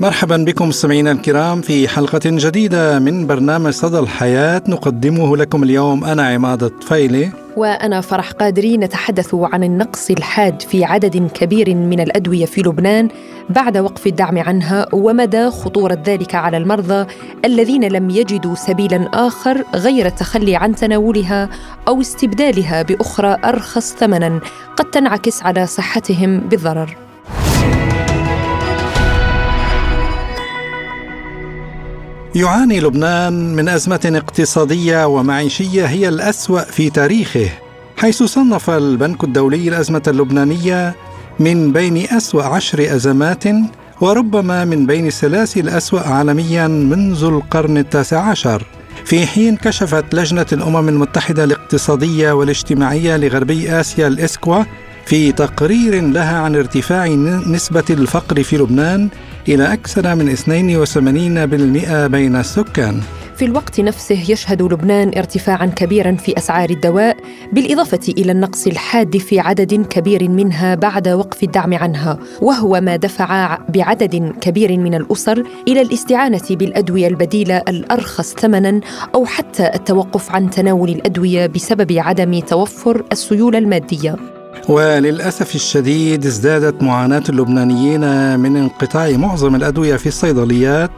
مرحبا بكم مستمعينا الكرام في حلقة جديدة من برنامج صدى الحياة. نقدمه لكم اليوم أنا عماد الطفيلي. وأنا فرح قادري نتحدث عن النقص الحاد في عدد كبير من الأدوية في لبنان بعد وقف الدعم عنها ومدى خطورة ذلك على المرضى الذين لم يجدوا سبيلا آخر غير التخلي عن تناولها أو استبدالها بأخرى أرخص ثمنا. قد تنعكس على صحتهم بالضرر. يعاني لبنان من أزمة اقتصادية ومعيشية هي الأسوأ في تاريخه حيث صنف البنك الدولي الأزمة اللبنانية من بين أسوأ عشر أزمات وربما من بين الثلاث الأسوأ عالميا منذ القرن التاسع عشر في حين كشفت لجنة الأمم المتحدة الاقتصادية والاجتماعية لغربي آسيا الإسكوا في تقرير لها عن ارتفاع نسبة الفقر في لبنان إلى أكثر من 82% بين السكان. في الوقت نفسه يشهد لبنان ارتفاعا كبيرا في أسعار الدواء بالإضافة إلى النقص الحاد في عدد كبير منها بعد وقف الدعم عنها وهو ما دفع بعدد كبير من الأسر إلى الاستعانة بالأدوية البديلة الأرخص ثمنا أو حتى التوقف عن تناول الأدوية بسبب عدم توفر السيولة المادية. وللأسف الشديد ازدادت معاناة اللبنانيين من انقطاع معظم الأدوية في الصيدليات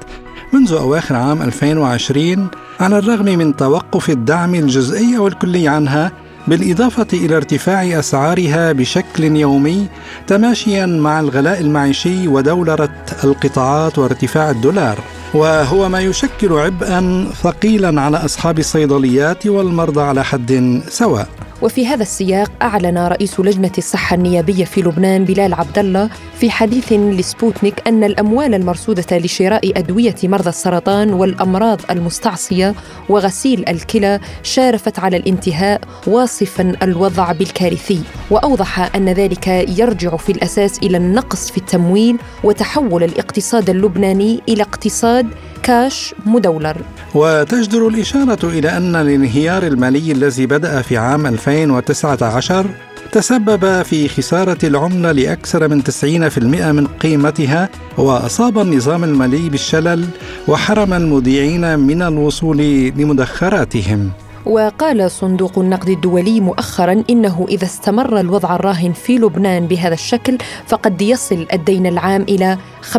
منذ أواخر عام 2020 على الرغم من توقف الدعم الجزئي والكلي عنها بالإضافة إلى ارتفاع أسعارها بشكل يومي تماشيا مع الغلاء المعيشي ودولرة القطاعات وارتفاع الدولار. وهو ما يشكل عبئا ثقيلا على أصحاب الصيدليات والمرضى على حد سواء. وفي هذا السياق أعلن رئيس لجنة الصحة النيابية في لبنان بلال عبد الله في حديث لسبوتنيك أن الأموال المرصودة لشراء أدوية مرضى السرطان والأمراض المستعصية وغسيل الكلى شارفت على الانتهاء واصفا الوضع بالكارثي. وأوضح أن ذلك يرجع في الأساس إلى النقص في التمويل وتحول الاقتصاد اللبناني إلى اقتصاد كاش مدولر. وتجدر الإشارة إلى أن الانهيار المالي الذي بدأ في عام 2019 تسبب في خسارة العملة لأكثر من 90% من قيمتها وأصاب النظام المالي بالشلل وحرم المودعين من الوصول لمدخراتهم. وقال صندوق النقد الدولي مؤخرا إنه إذا استمر الوضع الراهن في لبنان بهذا الشكل فقد يصل الدين العام إلى 547%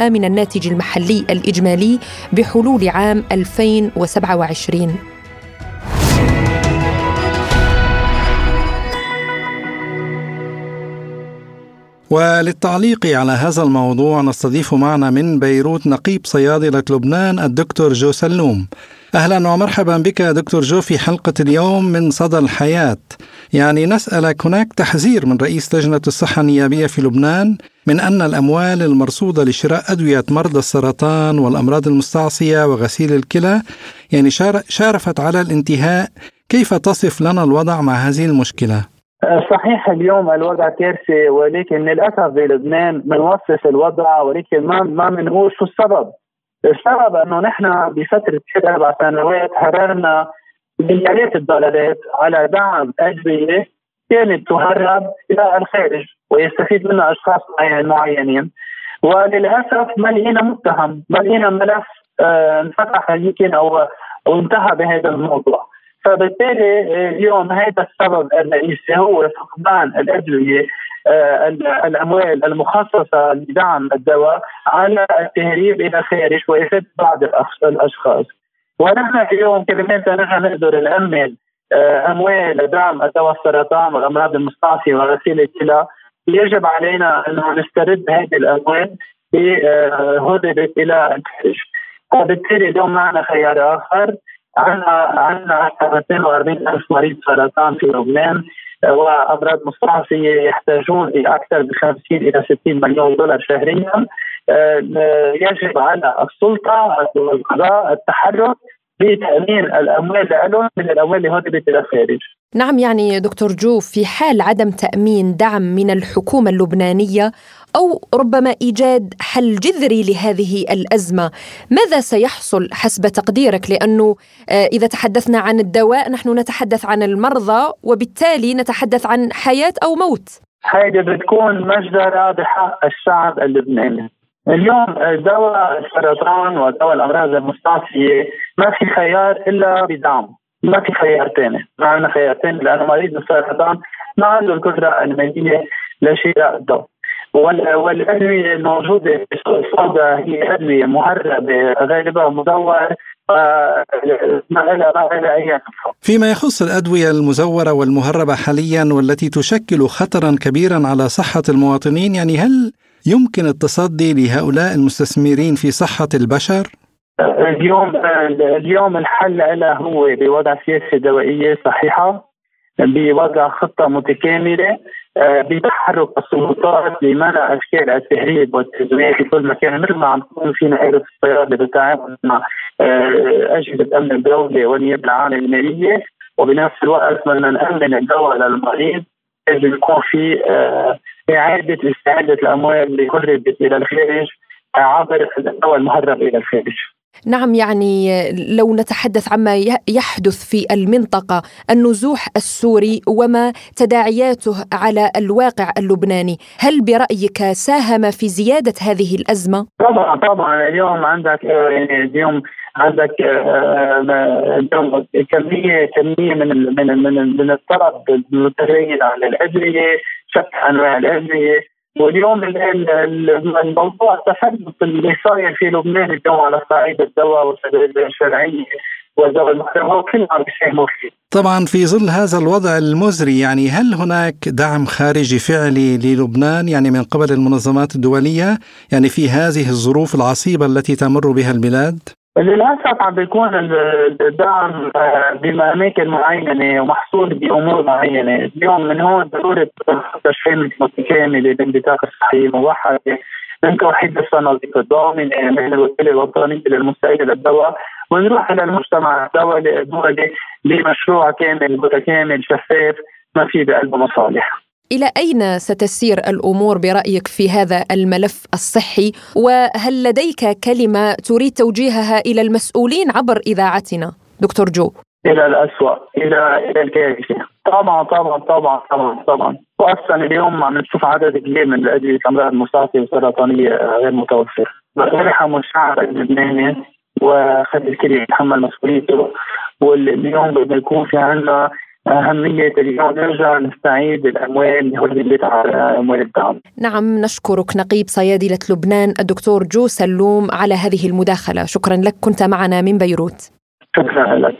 من الناتج المحلي الإجمالي بحلول عام 2027 وللتعليق على هذا الموضوع نستضيف معنا من بيروت نقيب صيادلة لبنان الدكتور جو سلوم أهلا ومرحبا بك دكتور جو في حلقة اليوم من صدى الحياة. يعني نسألك هناك تحذير من رئيس لجنة الصحة النيابية في لبنان من أن الأموال المرصودة لشراء أدوية مرضى السرطان والأمراض المستعصية وغسيل الكلى يعني شارفت على الانتهاء. كيف تصف لنا الوضع مع هذه المشكلة؟ صحيح اليوم الوضع كارثي ولكن للأسف بلبنان بنوصف الوضع ولكن ما ما بنقول شو السبب. السبب أنه نحن بفترة ثلاث أربع سنوات حررنا مليارات الدولارات على دعم ادويه كانت تهرب إلى الخارج ويستفيد منها أشخاص معينين. وللأسف ما لقينا متهم ما لقينا ملف آه، انفتح يمكن أو انتهى بهذا الموضوع. فبالتالي آه، اليوم هذا السبب الرئيسي هو فقدان الأدوية آه، الأموال المخصصة لدعم الدواء على التهريب إلى الخارج وافاده بعض الأشخاص. ونحن اليوم كمان نحن نقدر نامن آه، أموال دعم الدواء السرطان والأمراض المستعصية وغسيل الكلى يجب علينا أن نسترد هذه الأموال بهدرت إلى الخارج. وبالتالي اليوم معنا خيار آخر عندنا عندنا 240 ألف مريض سرطان في لبنان وأمراض مستعصية يحتاجون إلى أكثر من 50 إلى 60 مليون دولار شهريا. آه، يجب على السلطة والقضاء التحرك بتامين الأموال لهم من الأموال اللي إلى الخارج. نعم يعني دكتور جو في حال عدم تأمين دعم من الحكومة اللبنانية أو ربما إيجاد حل جذري لهذه الأزمة، ماذا سيحصل حسب تقديرك؟ لأنه آه، إذا تحدثنا عن الدواء نحن نتحدث عن المرضى وبالتالي نتحدث عن حياة أو موت. هذه بتكون مجزره بحق الشعب اللبناني. اليوم دواء السرطان ودواء الأمراض المستعصية ما في خيار إلا بدعم ما في خيار ثاني ما عندنا خيار ثاني لأنه مريض السرطان ما عنده القدرة الماليه لشراء الدواء. والأدوية الموجودة في السوداء هي أدوية مهربة غالبا مدور فيما يخص الأدوية المزورة والمهربة حاليا والتي تشكل خطرا كبيرا على صحة المواطنين يعني هل يمكن التصدي لهؤلاء المستثمرين في صحة البشر؟ اليوم اليوم الحل لها هو بوضع سياسة دوائية صحيحة بوضع خطة متكاملة بتحرك السلطات لمنع اشكال التهريب والتزوير في كل مكان مثل ما عم تكون في نائب الصيادله بالتعاون مع آه، أجهزة أمن الدولة والنيابة العامة المالية وبنفس الوقت بدنا نأمن الدواء للمريض لازم يكون في آه، إعادة استعادة الأموال اللي هربت إلى الخارج عبر الدواء المهرب إلى الخارج. نعم يعني لو نتحدث عما يحدث في المنطقة النزوح السوري وما تداعياته على الواقع اللبناني هل برأيك ساهم في زيادة هذه الأزمة؟ طبعا طبعا اليوم عندك يعني اليوم عندك كمية كمية من من من من الطلب المتغير على الأدوية شتى أنواع الأدوية واليوم الموضوع التحدث اللي صاير في لبنان اليوم على صعيد الدواء عم بيساهموا فيه. طبعا في ظل هذا الوضع المزري يعني هل هناك دعم خارجي فعلي للبنان يعني من قبل المنظمات الدولية يعني في هذه الظروف العصيبة التي تمر بها البلاد؟ للأسف عم بيكون الدعم آه، باماكن معينه ومحصول بأمور معينة، اليوم من هون ضروره تشكيل متكامله بانبثاق الصحية موحدة من توحيد الصناديق الضامنه من الوكاله الوطنيه للمستعده للدواء ونروح إلى المجتمع الدولي بمشروع كامل متكامل شفاف ما في بقلبه مصالح. إلى أين ستسير الأمور برأيك في هذا الملف الصحي؟ وهل لديك كلمة تريد توجيهها إلى المسؤولين عبر إذاعتنا؟ دكتور جو. إلى الاسوء إلى إلى الكارثة. طبعا طبعا طبعا طبعا طبعا. واصلا اليوم عم نشوف عدد كبير من الادويه الامراض المستعصيه والسرطانيه غير متوفرة. يرحم الشعب اللبناني وخلي الكل يتحمل مسؤوليته. واليوم بدنا يكون في عندنا أهمية اليوم نرجع نستعيد الأموال اللي على أموال الدعم. نعم نشكرك نقيب صيادلة لبنان الدكتور جو سلوم على هذه المداخلة. شكرا لك كنت معنا من بيروت. شكرا لك.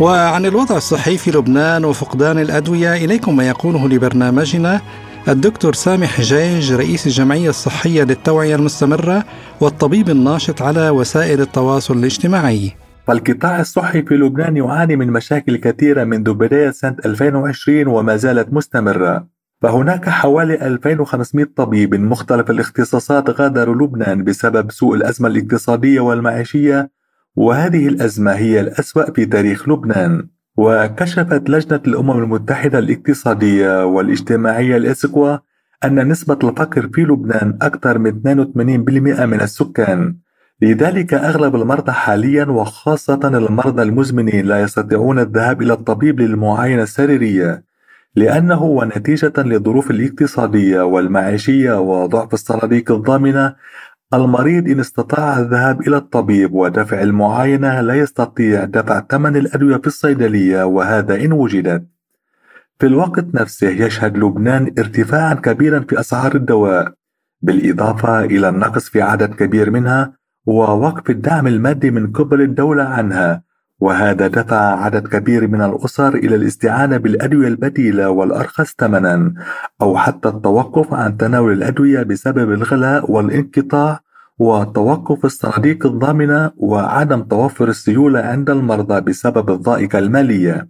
وعن الوضع الصحي في لبنان وفقدان الأدوية إليكم ما يقوله لبرنامجنا الدكتور سامح حجاج رئيس الجمعية الصحية للتوعية المستمرة والطبيب الناشط على وسائل التواصل الاجتماعي. فالقطاع الصحي في لبنان يعاني من مشاكل كثيرة منذ بداية سنة 2020 وما زالت مستمرة. فهناك حوالي 2500 طبيب من مختلف الاختصاصات غادروا لبنان بسبب سوء الأزمة الاقتصادية والمعيشية وهذه الأزمة هي الأسوأ في تاريخ لبنان. وكشفت لجنة الأمم المتحدة الاقتصادية والاجتماعية الإسكوا أن نسبة الفقر في لبنان أكثر من 82% من السكان. لذلك أغلب المرضى حاليا وخاصة المرضى المزمنين لا يستطيعون الذهاب إلى الطبيب للمعاينة السريرية لأنه ونتيجة للظروف الاقتصادية والمعيشية وضعف الصناديق الضامنة المريض إن استطاع الذهاب إلى الطبيب ودفع المعاينة لا يستطيع دفع ثمن الأدوية في الصيدلية وهذا إن وجدت. في الوقت نفسه يشهد لبنان ارتفاعا كبيرا في أسعار الدواء بالإضافة إلى النقص في عدد كبير منها ووقف الدعم المادي من قبل الدولة عنها. وهذا دفع عدد كبير من الأسر إلى الاستعانة بالأدوية البديلة والأرخص ثمنا أو حتى التوقف عن تناول الأدوية بسبب الغلاء والانقطاع وتوقف الصناديق الضامنة وعدم توفر السيولة عند المرضى بسبب الضائقة المالية.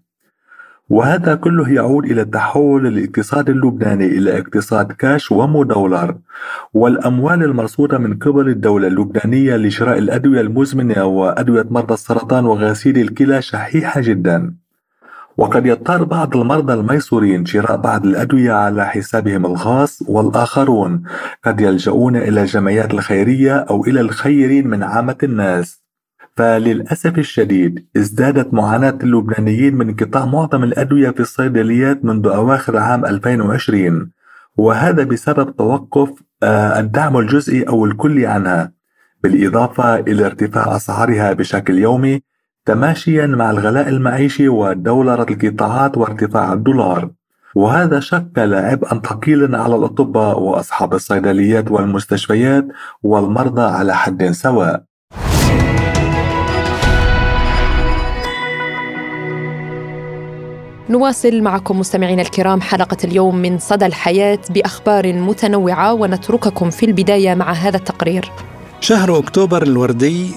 وهذا كله يعود إلى تحول الاقتصاد اللبناني إلى اقتصاد كاش ومدولار والأموال المرصودة من قبل الدولة اللبنانية لشراء الأدوية المزمنة وأدوية مرضى السرطان وغسيل الكلى شحيحة جدا. وقد يضطر بعض المرضى الميسورين شراء بعض الأدوية على حسابهم الخاص والآخرون قد يلجؤون إلى الجمعيات الخيرية أو إلى الخيرين من عامة الناس. فللأسف الشديد ازدادت معاناة اللبنانيين من انقطاع معظم الأدوية في الصيدليات منذ أواخر عام 2020 وهذا بسبب توقف آه، الدعم الجزئي أو الكلي عنها. بالإضافة إلى ارتفاع أسعارها بشكل يومي تماشيا مع الغلاء المعيشي ودولرة القطاعات وارتفاع الدولار. وهذا شكل عبئا ثقيلا على الأطباء وأصحاب الصيدليات والمستشفيات والمرضى على حد سواء. نواصل معكم مستمعينا الكرام حلقة اليوم من صدى الحياة بأخبار متنوعة ونترككم في البداية مع هذا التقرير. شهر أكتوبر الوردي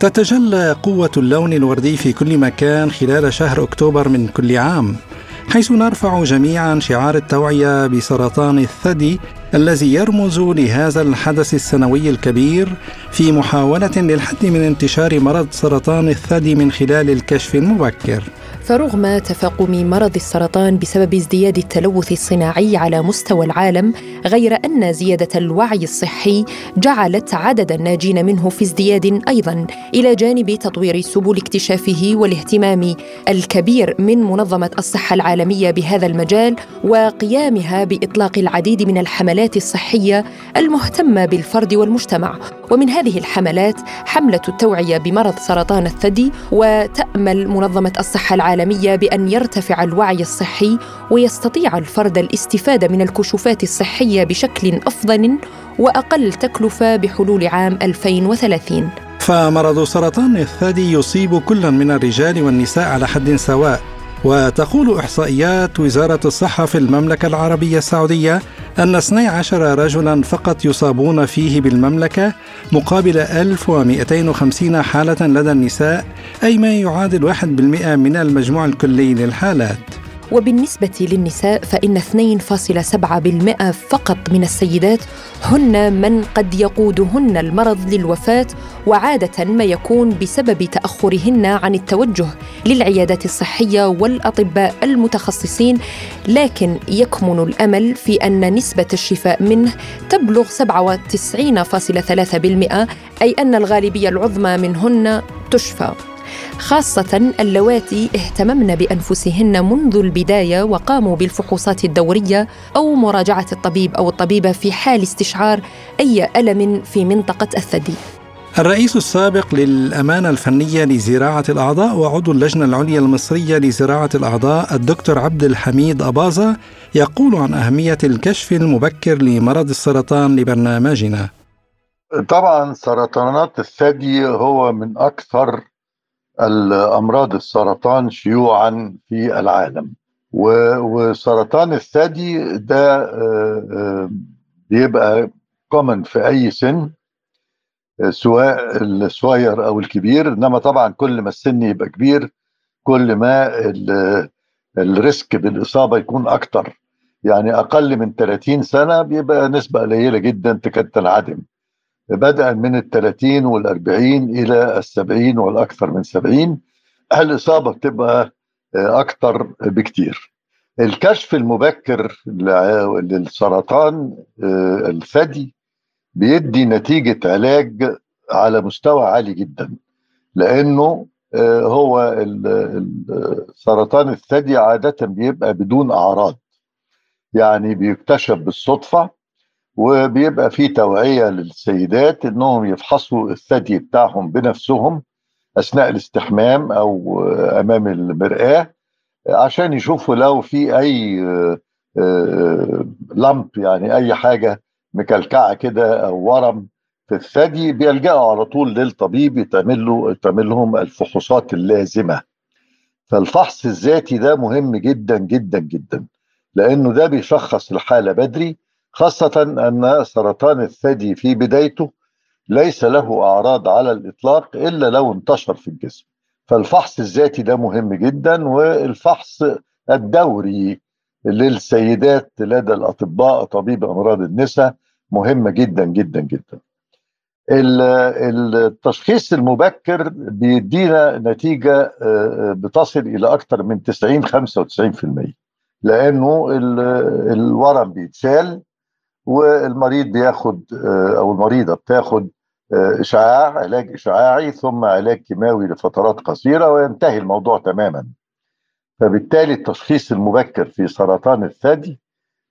تتجلى قوة اللون الوردي في كل مكان خلال شهر أكتوبر من كل عام حيث نرفع جميعا شعار التوعية بسرطان الثدي الذي يرمز لهذا الحدث السنوي الكبير في محاولة للحد من انتشار مرض سرطان الثدي من خلال الكشف المبكر. فرغم تفاقم مرض السرطان بسبب ازدياد التلوث الصناعي على مستوى العالم غير أن زيادة الوعي الصحي جعلت عدد الناجين منه في ازدياد أيضا إلى جانب تطوير سبل اكتشافه والاهتمام الكبير من منظمة الصحة العالمية بهذا المجال وقيامها بإطلاق العديد من الحملات الصحية المهتمة بالفرد والمجتمع. ومن هذه الحملات حملة التوعية بمرض سرطان الثدي وتأمل منظمة الصحة العالمية بأن يرتفع الوعي الصحي ويستطيع الفرد الاستفادة من الكشوفات الصحية بشكل أفضل وأقل تكلفة بحلول عام 2030 فمرض سرطان الثدي يصيب كلا من الرجال والنساء على حد سواء. وتقول إحصائيات وزارة الصحة في المملكة العربية السعودية أن 12 رجلا فقط يصابون فيه بالمملكة مقابل 1250 حالة لدى النساء أي ما يعادل 1% من المجموع الكلي للحالات. وبالنسبة للنساء فإن 2.7% فقط من السيدات هن من قد يقودهن المرض للوفاة وعادة ما يكون بسبب تأخرهن عن التوجه للعيادات الصحية والأطباء المتخصصين. لكن يكمن الأمل في أن نسبة الشفاء منه تبلغ 97.3% أي أن الغالبية العظمى منهن تشفى. خاصة اللواتي اهتممن بأنفسهن منذ البداية وقاموا بالفحوصات الدورية أو مراجعة الطبيب أو الطبيبة في حال استشعار أي ألم في منطقة الثدي. الرئيس السابق للأمانة الفنية لزراعة الأعضاء وعضو اللجنة العليا المصرية لزراعة الأعضاء الدكتور عبد الحميد أباظة يقول عن أهمية الكشف المبكر لمرض السرطان لبرنامجنا طبعا سرطانات الثدي هو من أكثر الأمراض السرطان شيوعا في العالم. وسرطان الثدي ده آه، آه، بيبقى common في أي سن سواء الصغير أو الكبير. إنما طبعا كل ما السن يبقى كبير كل ما ال risk بالإصابة يكون أكتر. يعني أقل من 30 سنة بيبقى نسبة قليلة جدا تكاد تنعدم بدءا من الثلاثين والأربعين إلى السبعين والأكثر من سبعين. الإصابة بتبقى آه، أكثر بكتير. الكشف المبكر للسرطان آه، الثدي بيدي نتيجة علاج على مستوى عالي جدا لأنه آه، هو سرطان الثدي عادة بيبقى بدون أعراض. يعني بيكتشف بالصدفة وبيبقى في توعية للسيدات إنهم يفحصوا الثدي بتاعهم بنفسهم أثناء الاستحمام أو أمام المرآة عشان يشوفوا لو في أي لمب يعني أي حاجة مكلكعة كده أو ورم في الثدي بيلجأوا على طول للطبيب يتعمل له لهم الفحوصات اللازمة. فالفحص الذاتي ده مهم جدا جدا جدا لأنه ده بيشخص الحالة بدري خاصة أن سرطان الثدي في بدايته ليس له أعراض على الإطلاق إلا لو انتشر في الجسم. فالفحص الذاتي ده مهم جدا والفحص الدوري للسيدات لدى الأطباء طبيب أمراض النساء مهمه جدا جدا جدا. التشخيص المبكر بيدينا نتيجة بتصل إلى أكثر من 90 95% لأنه الورم بيتشال والمريض بياخد أو المريضة بتاخد إشعاع علاج إشعاعي ثم علاج كيماوي لفترات قصيرة وينتهي الموضوع تماما. فبالتالي التشخيص المبكر في سرطان الثدي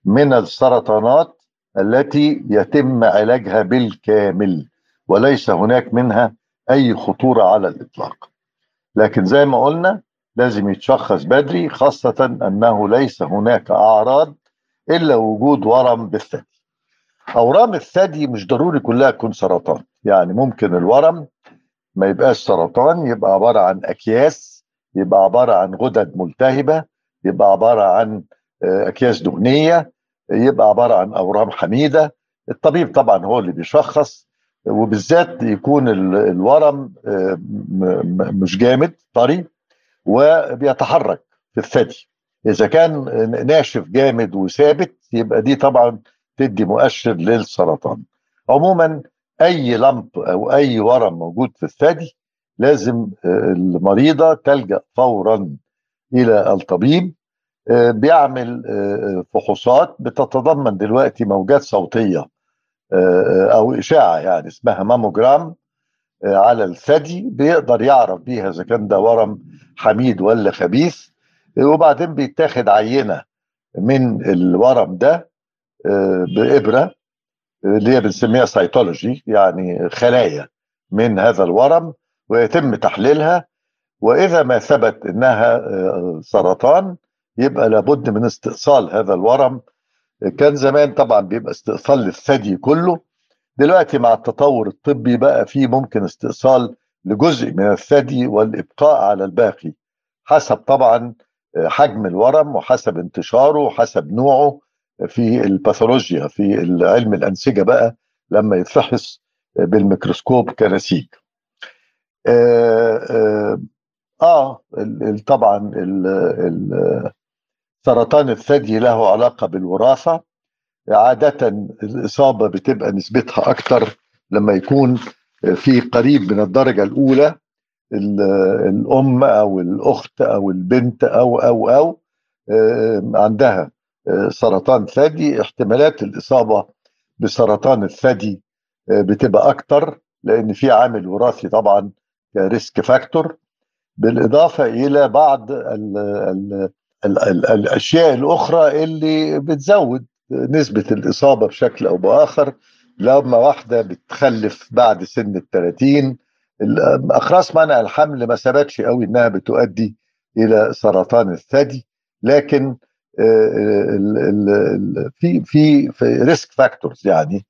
من السرطانات التي يتم علاجها بالكامل وليس هناك منها أي خطورة على الإطلاق. لكن زي ما قلنا لازم يتشخص بدري خاصة أنه ليس هناك أعراض إلا وجود ورم بالثدي. أورام الثدي مش ضروري كلها تكون سرطان. يعني ممكن الورم ما يبقاش سرطان يبقى عبارة عن أكياس يبقى عبارة عن غدد ملتهبة يبقى عبارة عن أكياس دهنية يبقى عبارة عن أورام حميدة. الطبيب طبعا هو اللي بيشخص وبالذات يكون الورم مش جامد طري وبيتحرك في الثدي. إذا كان ناشف جامد وثابت يبقى دي طبعا تدي مؤشر للسرطان. عموما أي لمب أو أي ورم موجود في الثدي لازم المريضة تلجأ فورا إلى الطبيب بيعمل فحوصات بتتضمن دلوقتي موجات صوتية أو إشاعة يعني اسمها ماموجرام على الثدي بيقدر يعرف بيها إذا كان ده ورم حميد ولا خبيث وبعدين بيتاخد عينة من الورم ده بإبرة اللي هي بنسميها cytology يعني خلايا من هذا الورم ويتم تحليلها. وإذا ما ثبت إنها سرطان يبقى لابد من استئصال هذا الورم. كان زمان طبعا بيبقى استئصال للثدي كله. دلوقتي مع التطور الطبي بقى في ممكن استئصال لجزء من الثدي والإبقاء على الباقي حسب طبعا حجم الورم وحسب انتشاره وحسب نوعه. في الباثولوجيا في علم الأنسجة بقى لما يتفحص بالميكروسكوب كنسيج آه, آه, آه طبعا سرطان الثدي له علاقة بالوراثة. عادة الإصابة بتبقى نسبتها أكتر لما يكون في قريب من الدرجة الأولى الأم أو الأخت أو البنت أو أو أو عندها. سرطان ثدي احتمالات الإصابة بسرطان الثدي بتبقى أكتر لأن في عامل وراثي طبعا risk factor. بالإضافة إلى بعض ال ال ال ال الأشياء الأخرى اللي بتزود نسبة الإصابة بشكل أو بآخر. لما واحدة بتخلف بعد سن ال 30 أقراص منع الحمل ما ثبتش قوي إنها بتؤدي إلى سرطان الثدي. لكن في في في risk factors يعني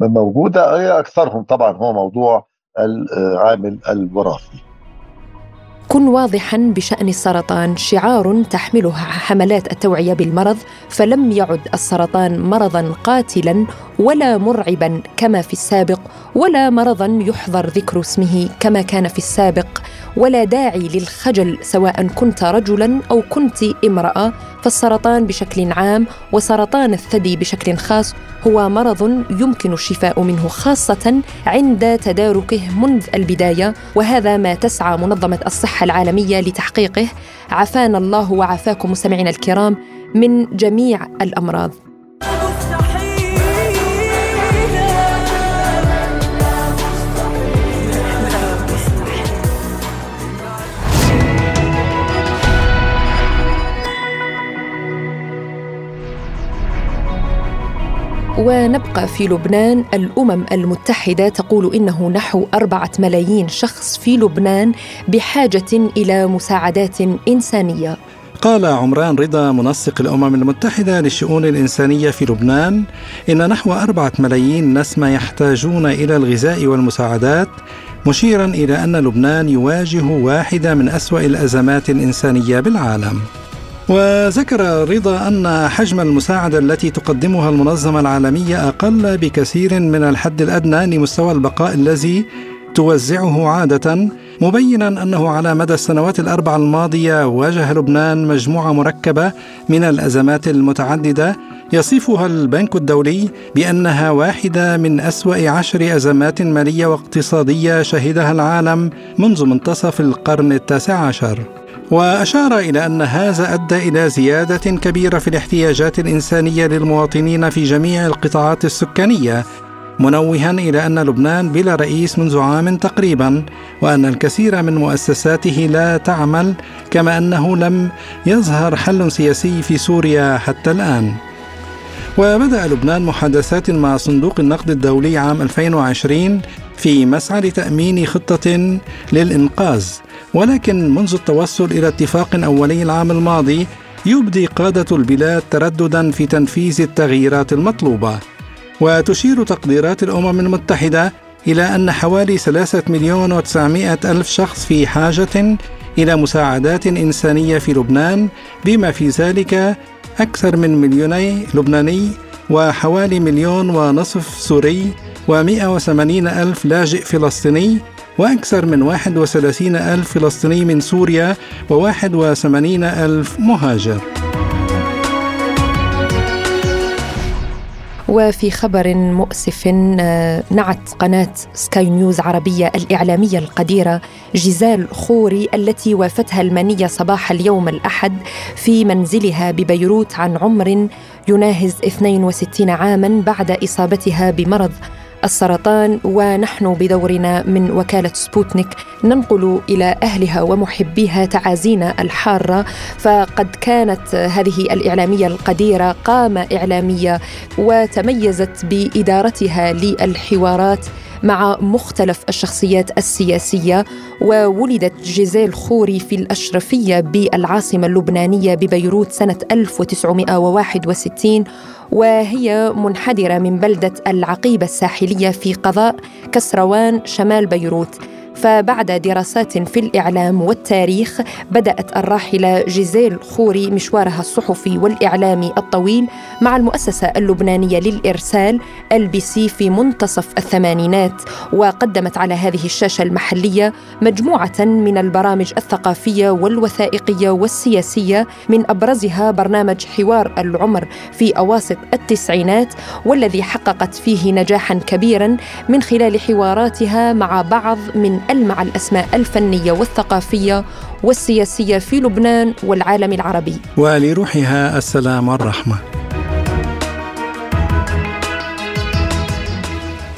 موجودة أكثرهم طبعا هو موضوع العامل الوراثي. كن واضحا بشأن السرطان. شعار تحمله حملات التوعية بالمرض فلم يعد السرطان مرضا قاتلا ولا مرعبا كما في السابق ولا مرضا يحظر ذكر اسمه كما كان في السابق. ولا داعي للخجل سواء كنت رجلا أو كنت امرأة. فالسرطان بشكل عام وسرطان الثدي بشكل خاص هو مرض يمكن الشفاء منه خاصة عند تداركه منذ البداية. وهذا ما تسعى منظمة الصحة العالمية لتحقيقه. عافانا الله وعافاكم مستمعينا الكرام من جميع الأمراض. ونبقى في لبنان. الأمم المتحدة تقول إنه نحو أربعة ملايين شخص في لبنان بحاجة إلى مساعدات إنسانية. قال عمران رضا منسق الأمم المتحدة للشؤون الإنسانية في لبنان إن نحو أربعة ملايين نسمة يحتاجون إلى الغذاء والمساعدات مشيرا إلى أن لبنان يواجه واحدة من أسوأ الأزمات الإنسانية بالعالم. وذكر رضا أن حجم المساعدة التي تقدمها المنظمة العالمية أقل بكثير من الحد الأدنى لمستوى البقاء الذي توزعه عادة مبينا أنه على مدى السنوات الأربع الماضية واجه لبنان مجموعة مركبة من الأزمات المتعددة يصفها البنك الدولي بأنها واحدة من أسوأ عشر أزمات مالية واقتصادية شهدها العالم منذ منتصف القرن التاسع عشر. وأشار إلى أن هذا أدى إلى زيادة كبيرة في الاحتياجات الإنسانية للمواطنين في جميع القطاعات السكانية منوها إلى أن لبنان بلا رئيس منذ عام تقريبا وأن الكثير من مؤسساته لا تعمل كما أنه لم يظهر حل سياسي في سوريا حتى الآن. وبدأ لبنان محادثات مع صندوق النقد الدولي عام 2020 في مسعى لتأمين خطة للإنقاذ. ولكن منذ التوصل إلى اتفاق أولي العام الماضي يبدي قادة البلاد ترددا في تنفيذ التغييرات المطلوبة. وتشير تقديرات الأمم المتحدة إلى أن حوالي ثلاثة مليون وتسعمائة ألف شخص في حاجة إلى مساعدات إنسانية في لبنان بما في ذلك أكثر من مليوني لبناني وحوالي مليون ونصف سوري و180 ألف لاجئ فلسطيني وأكثر من 31 ألف فلسطيني من سوريا و81 ألف مهاجر. وفي خبر مؤسف آه، نعت قناة سكاي نيوز عربية الإعلامية القديرة جيزيل خوري التي وافتها المنية صباح اليوم الأحد في منزلها ببيروت عن عمر يناهز 62 عاما بعد إصابتها بمرض السرطان ونحن بدورنا من وكالة سبوتنيك ننقل إلى أهلها ومحبيها تعازينا الحارة. فقد كانت هذه الإعلامية القديرة قامة إعلامية وتميزت بإدارتها للحوارات مع مختلف الشخصيات السياسية وولدت جيزيل خوري في الأشرفية بالعاصمة اللبنانية ببيروت سنة 1961 وهي منحدرة من بلدة العقيبة الساحلية في قضاء كسروان شمال بيروت. فبعد دراسات في الإعلام والتاريخ بدأت الراحلة جيزيل خوري مشوارها الصحفي والإعلامي الطويل مع المؤسسة اللبنانية للإرسال LBC في منتصف الثمانينات وقدمت على هذه الشاشة المحلية مجموعة من البرامج الثقافية والوثائقية والسياسية من أبرزها برنامج حوار العمر في أواسط التسعينات والذي حققت فيه نجاحا كبيرا من خلال حواراتها مع بعض من ألمع الأسماء الفنية والثقافية والسياسية في لبنان والعالم العربي ولروحها السلام والرحمة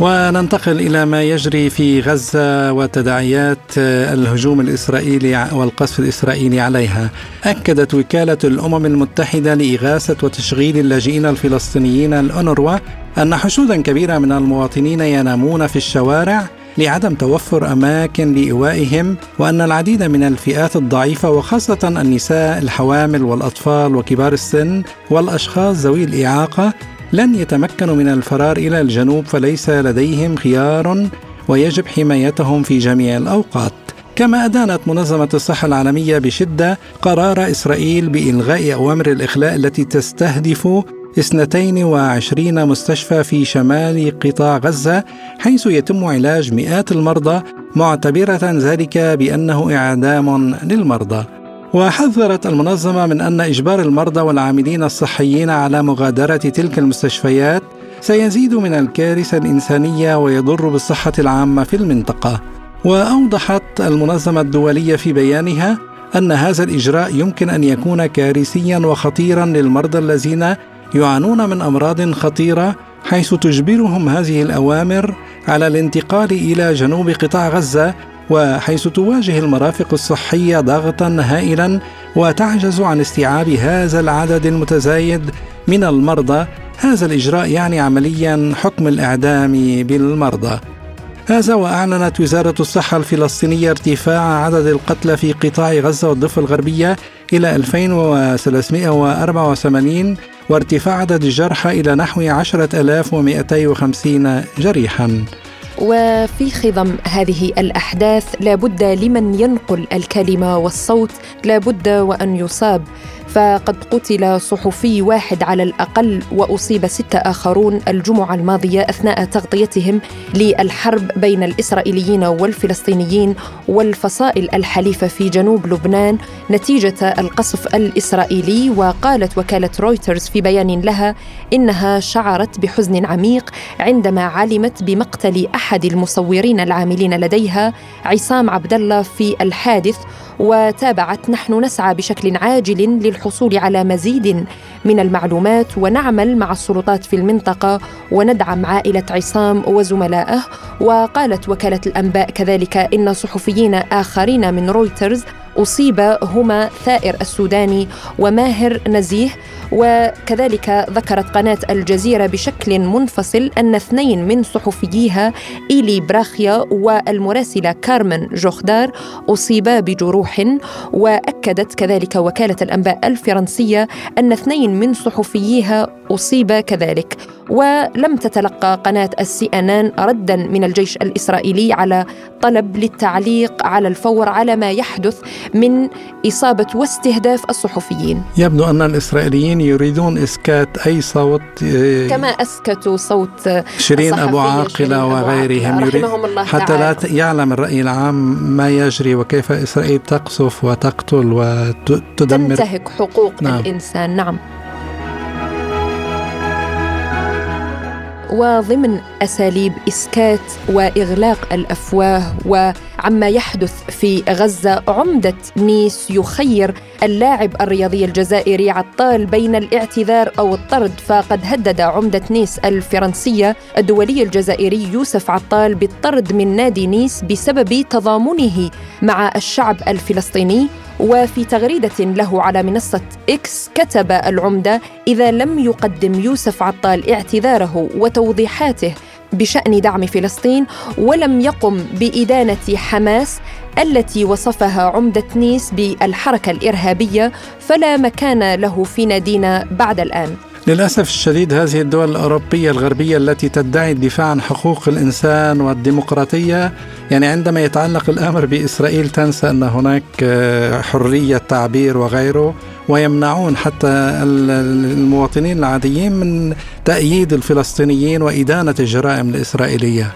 وننتقل إلى ما يجري في غزة وتداعيات الهجوم الإسرائيلي والقصف الإسرائيلي عليها. أكدت وكالة الأمم المتحدة لإغاثة وتشغيل اللاجئين الفلسطينيين الأونروا أن حشودا كبيره من المواطنين ينامون في الشوارع لعدم توفر أماكن لإيوائهم وأن العديد من الفئات الضعيفة وخاصة النساء الحوامل والأطفال وكبار السن والأشخاص ذوي الإعاقة لن يتمكنوا من الفرار إلى الجنوب فليس لديهم خيار ويجب حمايتهم في جميع الأوقات. كما أدانت منظمة الصحة العالمية بشدة قرار إسرائيل بإلغاء أوامر الإخلاء التي تستهدف 22 مستشفى في شمال قطاع غزة حيث يتم علاج مئات المرضى معتبرة ذلك بأنه إعدام للمرضى وحذرت المنظمة من أن إجبار المرضى والعاملين الصحيين على مغادرة تلك المستشفيات سيزيد من الكارثة الإنسانية ويضر بالصحة العامة في المنطقة. وأوضحت المنظمة الدولية في بيانها أن هذا الإجراء يمكن أن يكون كارثيا وخطيرا للمرضى الذين يعانون من أمراض خطيرة حيث تجبرهم هذه الأوامر على الانتقال إلى جنوب قطاع غزة وحيث تواجه المرافق الصحية ضغطا هائلا وتعجز عن استيعاب هذا العدد المتزايد من المرضى. هذا الإجراء يعني عمليا حكم الإعدام بالمرضى. هذا وأعلنت وزارة الصحة الفلسطينية ارتفاع عدد القتلى في قطاع غزة والضفة الغربية إلى 2384 وارتفاع عدد الجرحى إلى نحو 10250 جريحاً. وفي خضم هذه الأحداث لابد لمن ينقل الكلمة والصوت لابد وأن يصاب. فقد قتل صحفي واحد على الأقل وأصيب ستة آخرون الجمعة الماضية أثناء تغطيتهم للحرب بين الإسرائيليين والفلسطينيين والفصائل الحليفة في جنوب لبنان نتيجة القصف الإسرائيلي. وقالت وكالة رويترز في بيان لها إنها شعرت بحزن عميق عندما علمت بمقتل أحد المصورين العاملين لديها عصام عبد الله في الحادث. وتابعت نحن نسعى بشكل عاجل للحصول على مزيد من المعلومات ونعمل مع السلطات في المنطقة وندعم عائلة عصام وزملائه. وقالت وكالة الأنباء كذلك إن صحفيين آخرين من رويترز أصيب هما ثائر السوداني وماهر نزيه. وكذلك ذكرت قناة الجزيرة بشكل منفصل أن اثنين من صحفييها إيلي براخيا والمراسلة كارمن جوخدار أصيبا بجروح وأكدت كذلك وكالة الأنباء الفرنسية أن اثنين من صحفييها أصيبا كذلك. ولم تتلقى قناة السي إن إن ردا من الجيش الإسرائيلي على طلب للتعليق على الفور على ما يحدث من إصابة واستهداف الصحفيين. يبدو أن الإسرائيليين يريدون إسكات أي صوت آه، كما أسكتوا صوت شيرين أبو عاقلة وغيرهم يريد حتى لا يعلم الرأي العام ما يجري وكيف إسرائيل تقصف وتقتل وتدمر تنتهك حقوق نعم. الإنسان. نعم. وضمن أساليب إسكات وإغلاق الأفواه وعما يحدث في غزة عمدة نيس يخير اللاعب الرياضي الجزائري عطال بين الاعتذار أو الطرد فقد هدد عمدة نيس الفرنسية الدولي الجزائري يوسف عطال بالطرد من نادي نيس بسبب تضامنه مع الشعب الفلسطيني وفي تغريدة له على منصة إكس كتب العمدة إذا لم يقدم يوسف عطال اعتذاره وتوضيحاته بشأن دعم فلسطين ولم يقم بإدانة حماس التي وصفها عمدة نيس بالحركة الإرهابية فلا مكان له في نادينا بعد الآن. للأسف الشديد هذه الدول الأوروبية الغربية التي تدعي الدفاع عن حقوق الإنسان والديمقراطية يعني عندما يتعلق الأمر بإسرائيل تنسى أن هناك آه، حرية تعبير وغيره ويمنعون حتى المواطنين العاديين من تأييد الفلسطينيين وإدانة الجرائم الإسرائيلية.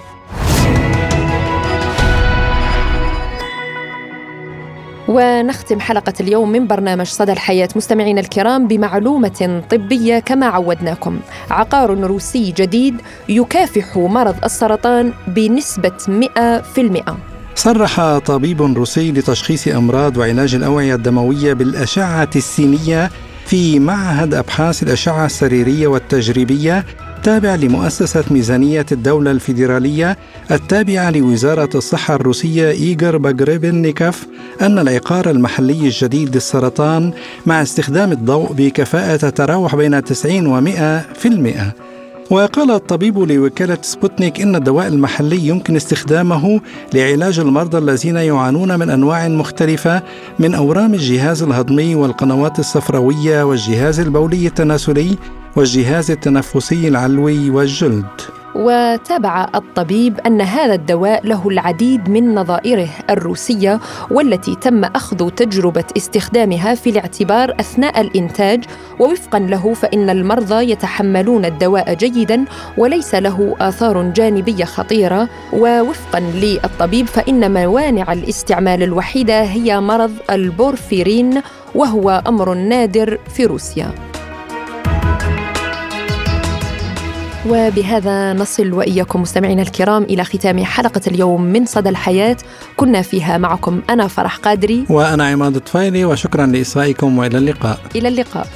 ونختم حلقة اليوم من برنامج صدى الحياة. مستمعينا الكرام بمعلومة طبية كما عودناكم. عقار روسي جديد يكافح مرض السرطان بنسبة 100% صرح طبيب روسي لتشخيص أمراض وعلاج الأوعية الدموية بالأشعة السينية في معهد أبحاث الأشعة السريرية والتجريبية التابع لمؤسسة ميزانية الدولة الفيدرالية التابعة لوزارة الصحة الروسية إيغر باغريبنيكوف أن العقار المحلي الجديد للسرطان مع استخدام الضوء بكفاءة تتراوح بين 90 و 100% وقال الطبيب لوكالة سبوتنيك إن الدواء المحلي يمكن استخدامه لعلاج المرضى الذين يعانون من أنواع مختلفة من أورام الجهاز الهضمي والقنوات الصفراوية والجهاز البولي التناسلي والجهاز التنفسي العلوي والجلد. وتابع الطبيب أن هذا الدواء له العديد من نظائره الروسية والتي تم أخذ تجربة استخدامها في الاعتبار أثناء الإنتاج. ووفقا له فإن المرضى يتحملون الدواء جيدا وليس له آثار جانبية خطيرة. ووفقا للطبيب فإن موانع الاستعمال الوحيدة هي مرض البورفيرين وهو أمر نادر في روسيا. وبهذا نصل وإياكم مستمعينا الكرام إلى ختام حلقة اليوم من صدى الحياة. كنا فيها معكم أنا فرح قادري. وأنا عماد الطفيلي وشكرا لإصغائكم وإلى اللقاء. إلى اللقاء.